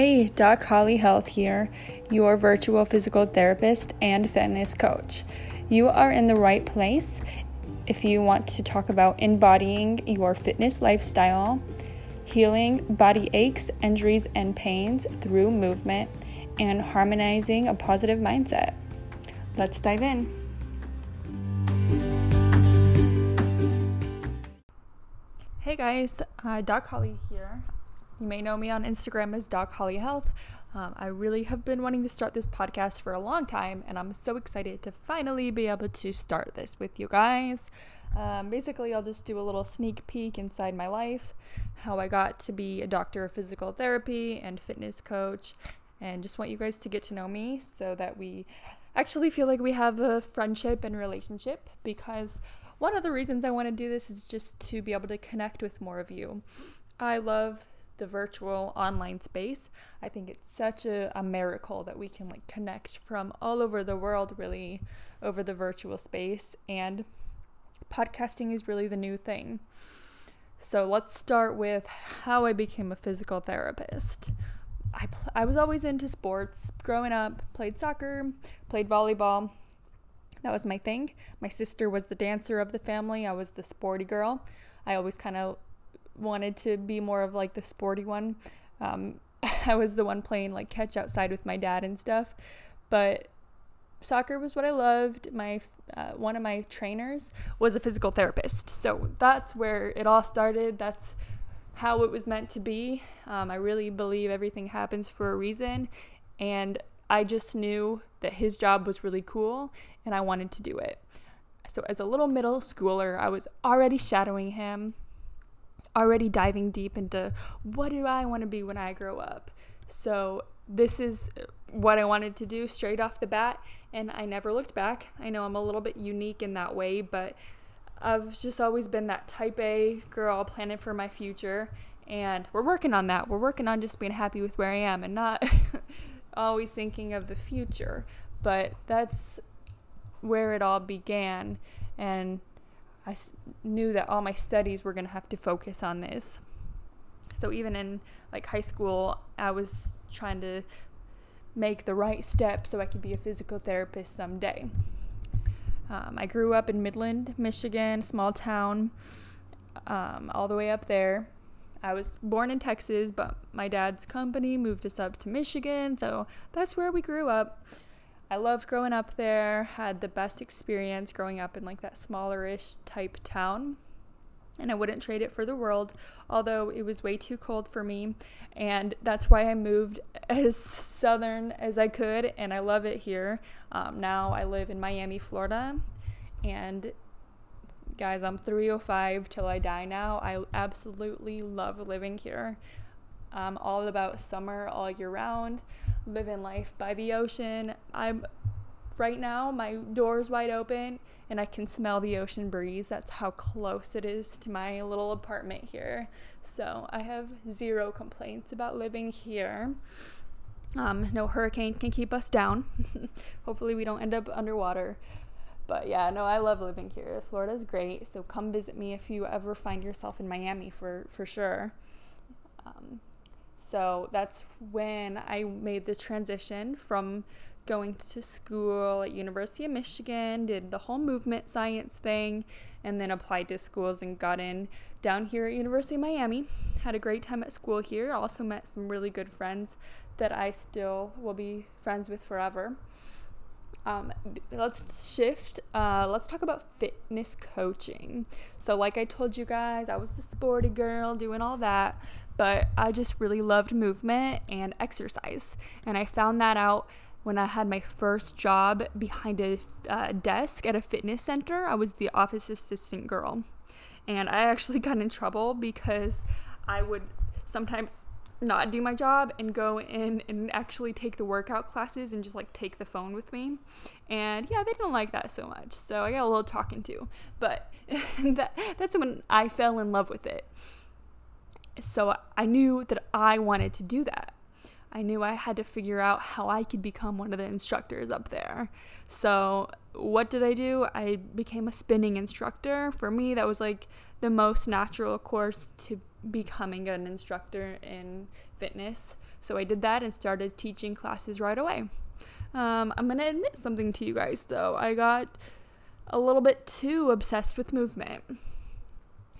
Hey, Doc Holly Health here, your virtual physical therapist and fitness coach. You are in the right place if you want to talk about embodying your fitness lifestyle, healing body aches, injuries, and pains through movement, and harmonizing a positive mindset. Let's dive in. Hey guys, uh, Doc Holly here. You may know me on Instagram as Doc Holly Health. Um, I really have been wanting to start this podcast for a long time, and I'm so excited to finally be able to start this with you guys. Um, basically, I'll just do a little sneak peek inside my life, how I got to be a doctor of physical therapy and fitness coach, and just want you guys to get to know me so that we actually feel like we have a friendship and relationship because one of the reasons I want to do this is just to be able to connect with more of you. I love the virtual online space. I think it's such a, a miracle that we can like connect from all over the world really over the virtual space and podcasting is really the new thing. So let's start with how I became a physical therapist. I, pl- I was always into sports. Growing up, played soccer, played volleyball. That was my thing. My sister was the dancer of the family. I was the sporty girl. I always kind of wanted to be more of like the sporty one. Um, I was the one playing like catch outside with my dad and stuff, but soccer was what I loved. My uh, one of my trainers was a physical therapist, so that's where it all started. That's how it was meant to be. Um, I really believe everything happens for a reason, and I just knew that his job was really cool, and I wanted to do it. So as a little middle schooler, I was already shadowing him already diving deep into what do I want to be when I grow up. So this is what I wanted to do straight off the bat, and I never looked back. I know I'm a little bit unique in that way, but I've just always been that type A girl planning for my future, and we're working on that. We're working on just being happy with where I am and not always thinking of the future. But that's where it all began, and I knew that all my studies were going to have to focus on this. So even in like high school, I was trying to make the right step so I could be a physical therapist someday. Um, I grew up in Midland, Michigan, small town, um, all the way up there. I was born in Texas, but my dad's company moved us up to Michigan, so that's where we grew up. I loved growing up there, had the best experience growing up in like that smallerish type town. And I wouldn't trade it for the world, although it was way too cold for me. And that's why I moved as southern as I could, and I love it here. Um, now I live in Miami, Florida. And guys, I'm 305 till I die now. I absolutely love living here. I'm all about summer all year round living life by the ocean. I'm right now, my door's wide open and I can smell the ocean breeze. That's how close it is to my little apartment here. So I have zero complaints about living here. Um, no hurricane can keep us down. Hopefully, we don't end up underwater. But yeah, no, I love living here. Florida's great. So come visit me if you ever find yourself in Miami for, for sure. Um, so that's when I made the transition from going to school at University of Michigan, did the whole movement science thing, and then applied to schools and got in down here at University of Miami. Had a great time at school here. Also met some really good friends that I still will be friends with forever. Um, let's shift. Uh, let's talk about fitness coaching. So, like I told you guys, I was the sporty girl doing all that but I just really loved movement and exercise. And I found that out when I had my first job behind a uh, desk at a fitness center. I was the office assistant girl. And I actually got in trouble because I would sometimes not do my job and go in and actually take the workout classes and just like take the phone with me. And yeah, they didn't like that so much. So I got a little talking to. But that that's when I fell in love with it. So I knew that I wanted to do that. I knew I had to figure out how I could become one of the instructors up there. So, what did I do? I became a spinning instructor. For me, that was like the most natural course to becoming an instructor in fitness. So I did that and started teaching classes right away. Um, I'm going to admit something to you guys though. I got a little bit too obsessed with movement.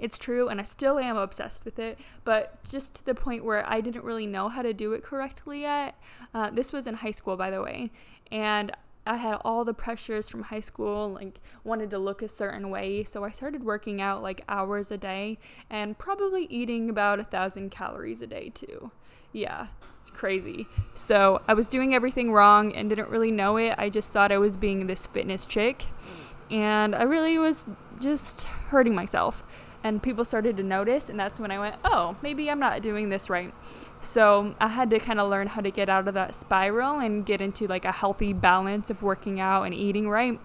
It's true, and I still am obsessed with it, but just to the point where I didn't really know how to do it correctly yet. Uh, this was in high school, by the way, and I had all the pressures from high school, like wanted to look a certain way. So I started working out like hours a day and probably eating about a thousand calories a day too. Yeah, crazy. So I was doing everything wrong and didn't really know it. I just thought I was being this fitness chick. And I really was just hurting myself and people started to notice and that's when i went oh maybe i'm not doing this right. So i had to kind of learn how to get out of that spiral and get into like a healthy balance of working out and eating right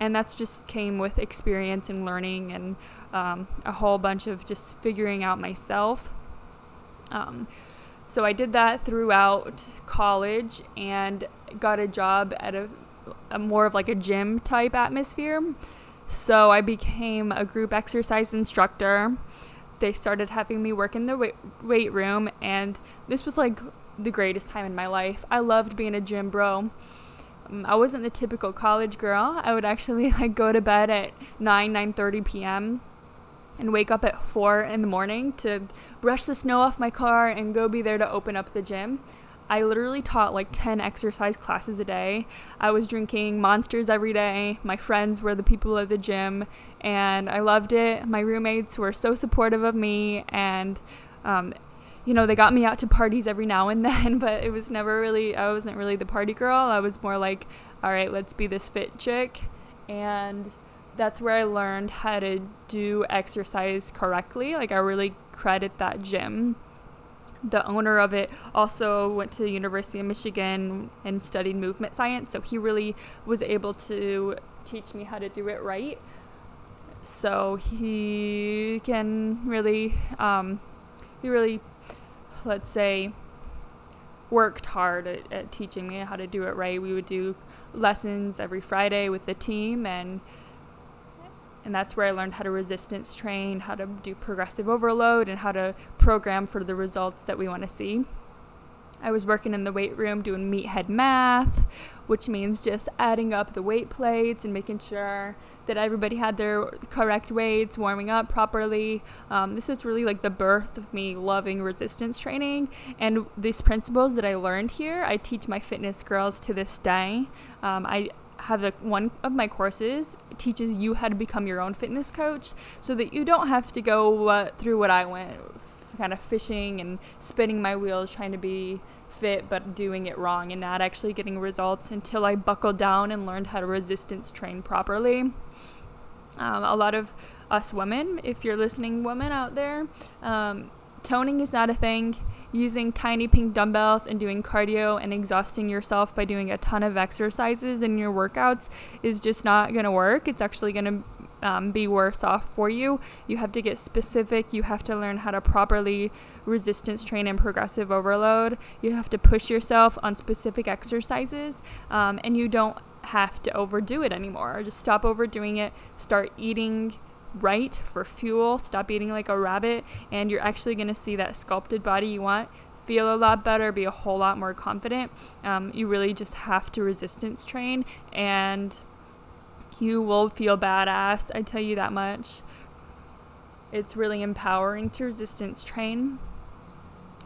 and that's just came with experience and learning and um, a whole bunch of just figuring out myself. Um, so i did that throughout college and got a job at a, a more of like a gym type atmosphere so I became a group exercise instructor. They started having me work in the weight, room, and this was like the greatest time in my life. I loved being a gym bro. Um, I wasn't the typical college girl. I would actually like go to bed at 9 9:30 p.m. and wake up at 4 in the morning to brush the snow off my car and go be there to open up the gym. I literally taught like 10 exercise classes a day. I was drinking monsters every day. My friends were the people at the gym, and I loved it. My roommates were so supportive of me, and um, you know, they got me out to parties every now and then, but it was never really, I wasn't really the party girl. I was more like, all right, let's be this fit chick. And that's where I learned how to do exercise correctly. Like, I really credit that gym the owner of it also went to the University of Michigan and studied movement science, so he really was able to teach me how to do it right. So he can really, um, he really, let's say, worked hard at, at teaching me how to do it right. We would do lessons every Friday with the team and and that's where I learned how to resistance train, how to do progressive overload, and how to program for the results that we want to see. I was working in the weight room doing meathead math, which means just adding up the weight plates and making sure that everybody had their correct weights, warming up properly. Um, this is really like the birth of me loving resistance training. And these principles that I learned here, I teach my fitness girls to this day. Um, I have like one of my courses teaches you how to become your own fitness coach so that you don't have to go uh, through what I went kind of fishing and spinning my wheels trying to be fit but doing it wrong and not actually getting results until I buckled down and learned how to resistance train properly. Um, a lot of us women, if you're listening, women out there, um, toning is not a thing using tiny pink dumbbells and doing cardio and exhausting yourself by doing a ton of exercises in your workouts is just not going to work. It's actually going to um, be worse off for you. You have to get specific. You have to learn how to properly resistance train and progressive overload. You have to push yourself on specific exercises, um, and you don't have to overdo it anymore. Just stop overdoing it. Start eating right for fuel. Stop eating like a rabbit, and you're actually going to see that sculpted body you want feel a lot better, be a whole lot more confident. Um, you really just have to resistance train, and you will feel badass. I tell you that much. It's really empowering to resistance train.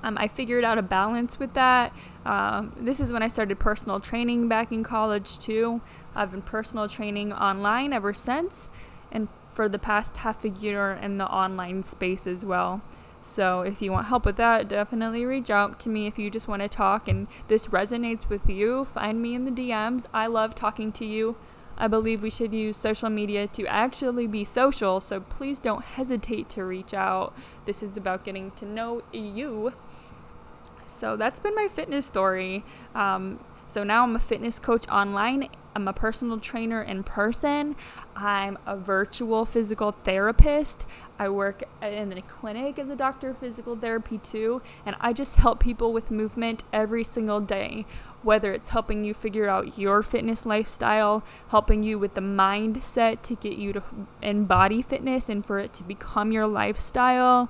Um, I figured out a balance with that. Um, this is when I started personal training back in college, too. I've been personal training online ever since. And for the past half a year in the online space as well. So if you want help with that, definitely reach out to me if you just want to talk and this resonates with you. Find me in the DMs. I love talking to you. I believe we should use social media to actually be social, so please don't hesitate to reach out. This is about getting to know you. So that's been my fitness story. Um, so now I'm a fitness coach online. I'm a personal trainer in person. I'm a virtual physical therapist. I work in a clinic as a doctor of physical therapy too, and I just help people with movement every single day. Whether it's helping you figure out your fitness lifestyle, helping you with the mindset to get you to embody fitness and for it to become your lifestyle,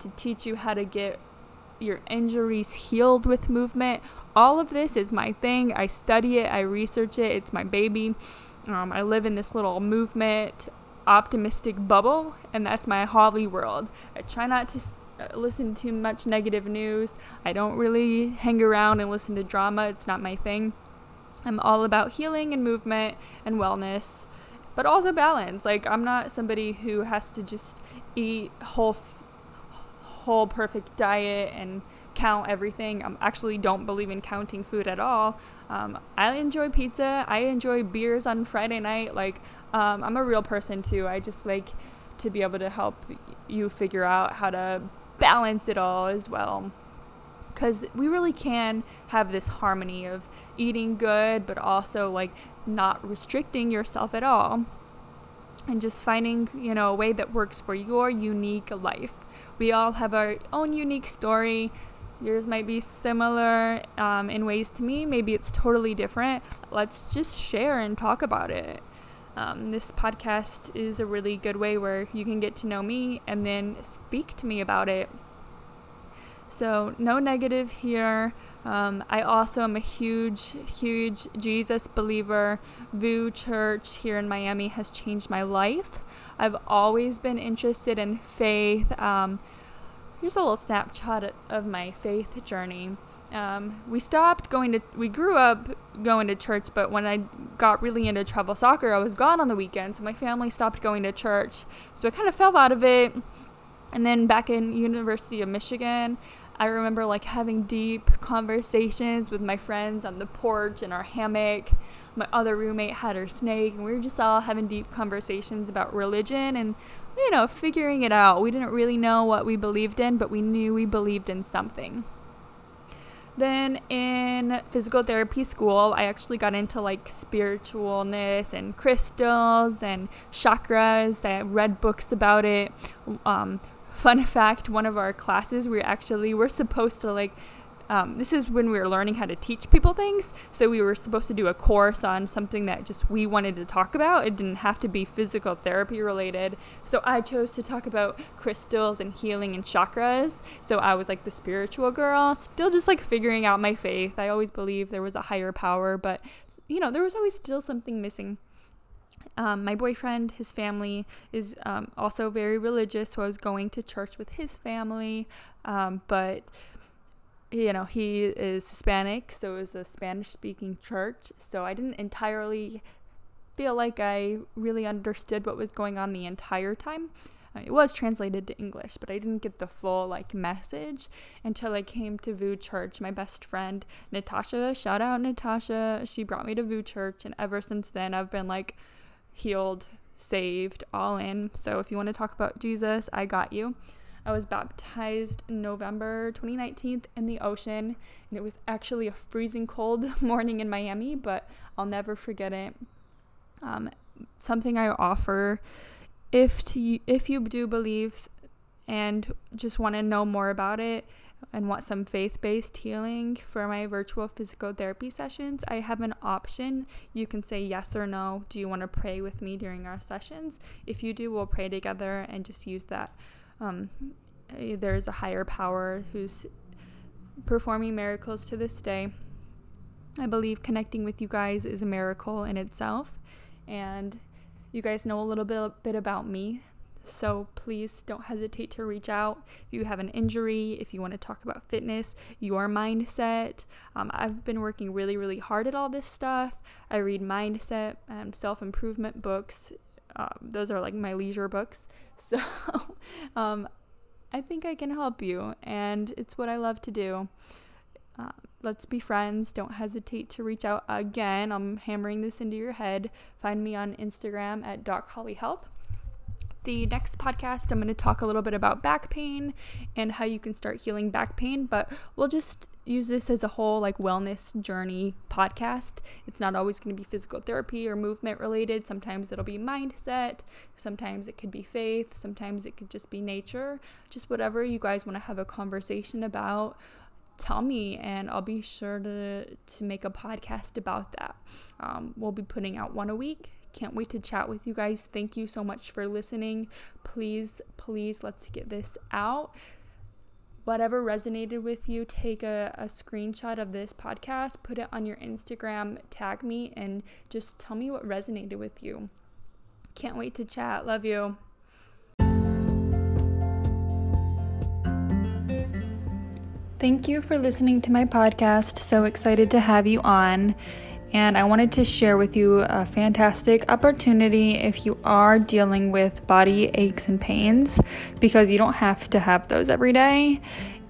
to teach you how to get your injuries healed with movement. All of this is my thing. I study it, I research it, it's my baby. Um, I live in this little movement optimistic bubble, and that's my Holly world. I try not to uh, listen to much negative news. I don't really hang around and listen to drama, it's not my thing. I'm all about healing and movement and wellness, but also balance. Like, I'm not somebody who has to just eat whole whole perfect diet and count everything. I actually don't believe in counting food at all. Um, I enjoy pizza. I enjoy beers on Friday night. Like, um, I'm a real person too. I just like to be able to help you figure out how to balance it all as well. Because we really can have this harmony of eating good, but also like not restricting yourself at all. And just finding, you know, a way that works for your unique life. We all have our own unique story. Yours might be similar um, in ways to me. Maybe it's totally different. Let's just share and talk about it. Um, this podcast is a really good way where you can get to know me and then speak to me about it. So, no negative here. Um, I also am a huge, huge Jesus believer. VOUS Church here in Miami has changed my life. I've always been interested in faith. Um, here's a little snapshot of my faith journey. Um, we stopped going to, we grew up going to church, but when I got really into travel soccer, I was gone on the weekends. So my family stopped going to church. So I kind of fell out of it. And then back in University of Michigan, I remember like having deep conversations with my friends on the porch in our hammock. My other roommate had her snake, and we were just all having deep conversations about religion and, you know, figuring it out. We didn't really know what we believed in, but we knew we believed in something. Then in physical therapy school, I actually got into like spiritualness and crystals and chakras. I read books about it. Um, fun fact one of our classes we actually were supposed to like um, this is when we were learning how to teach people things. So we were supposed to do a course on something that just we wanted to talk about. It didn't have to be physical therapy related. So i chose to talk about crystals and healing and chakras. So i was like the spiritual girl still just like figuring out my faith. I always believed there was a higher power but you know there was always still something missing. Um, my boyfriend, his family is um, also very religious, so I was going to church with his family. Um, but, you know, he is Hispanic, so it was a Spanish speaking church. So I didn't entirely feel like I really understood what was going on the entire time. It was translated to English, but I didn't get the full like message until I came to VOUS Church. My best friend Natasha, shout out Natasha, she brought me to VOUS Church, and ever since then I've been like healed, saved, all in. So if you want to talk about Jesus, I got you. I was baptized November 2019 in the ocean, and it was actually a freezing cold morning in Miami, but I'll never forget it. Um, something I offer if to, if you do believe and just want to know more about it and want some faith based healing for my virtual physical therapy sessions, I have an option. You can say yes or no. Do you want to pray with me during our sessions? If you do, we'll pray together and just use that. Um, eh, there's a higher power who's performing miracles to this day. I believe connecting with you guys is a miracle in itself. And you guys know a little bit, bit about me so please don't hesitate to reach out if you have an injury, if you want to talk about fitness, your mindset. Um, I've been working really, really hard at all this stuff. I read mindset and self improvement books. Uh, those are like my leisure books. So um, I think I can help you, and it's what I love to do. Uh, let's be friends. Don't hesitate to reach out again. I'm hammering this into your head. Find me on Instagram at Doc Holly Health the next podcast, I'm going to talk a little bit about back pain and how you can start healing back pain, but we'll just use this as a whole like wellness journey podcast. It's not always going to be physical therapy or movement related. Sometimes it'll be mindset, sometimes it could be faith, sometimes it could just be nature. Just whatever you guys want to have a conversation about tell me and I'll be sure to to make a podcast about that. Um, we'll be putting out one a week can't wait to chat with you guys. Thank you so much for listening. Please, please, let's get this out. Whatever resonated with you, take a, a screenshot of this podcast, put it on your Instagram, tag me, and just tell me what resonated with you. Can't wait to chat. Love you. Thank you for listening to my podcast. So excited to have you on. And I wanted to share with you a fantastic opportunity if you are dealing with body aches and pains, because you don't have to have those every day.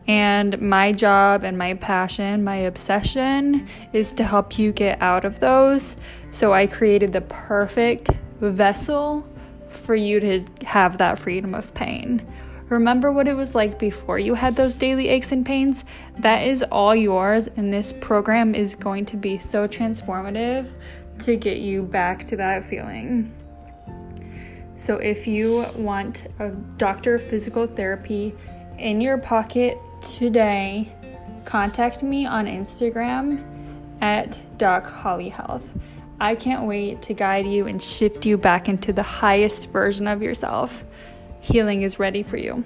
And my job and my passion, my obsession is to help you get out of those. So I created the perfect vessel for you to have that freedom of pain. Remember what it was like before you had those daily aches and pains? That is all yours, and this program is going to be so transformative to get you back to that feeling. So, if you want a doctor of physical therapy in your pocket today, contact me on Instagram at Doc Holly Health. I can't wait to guide you and shift you back into the highest version of yourself healing is ready for you.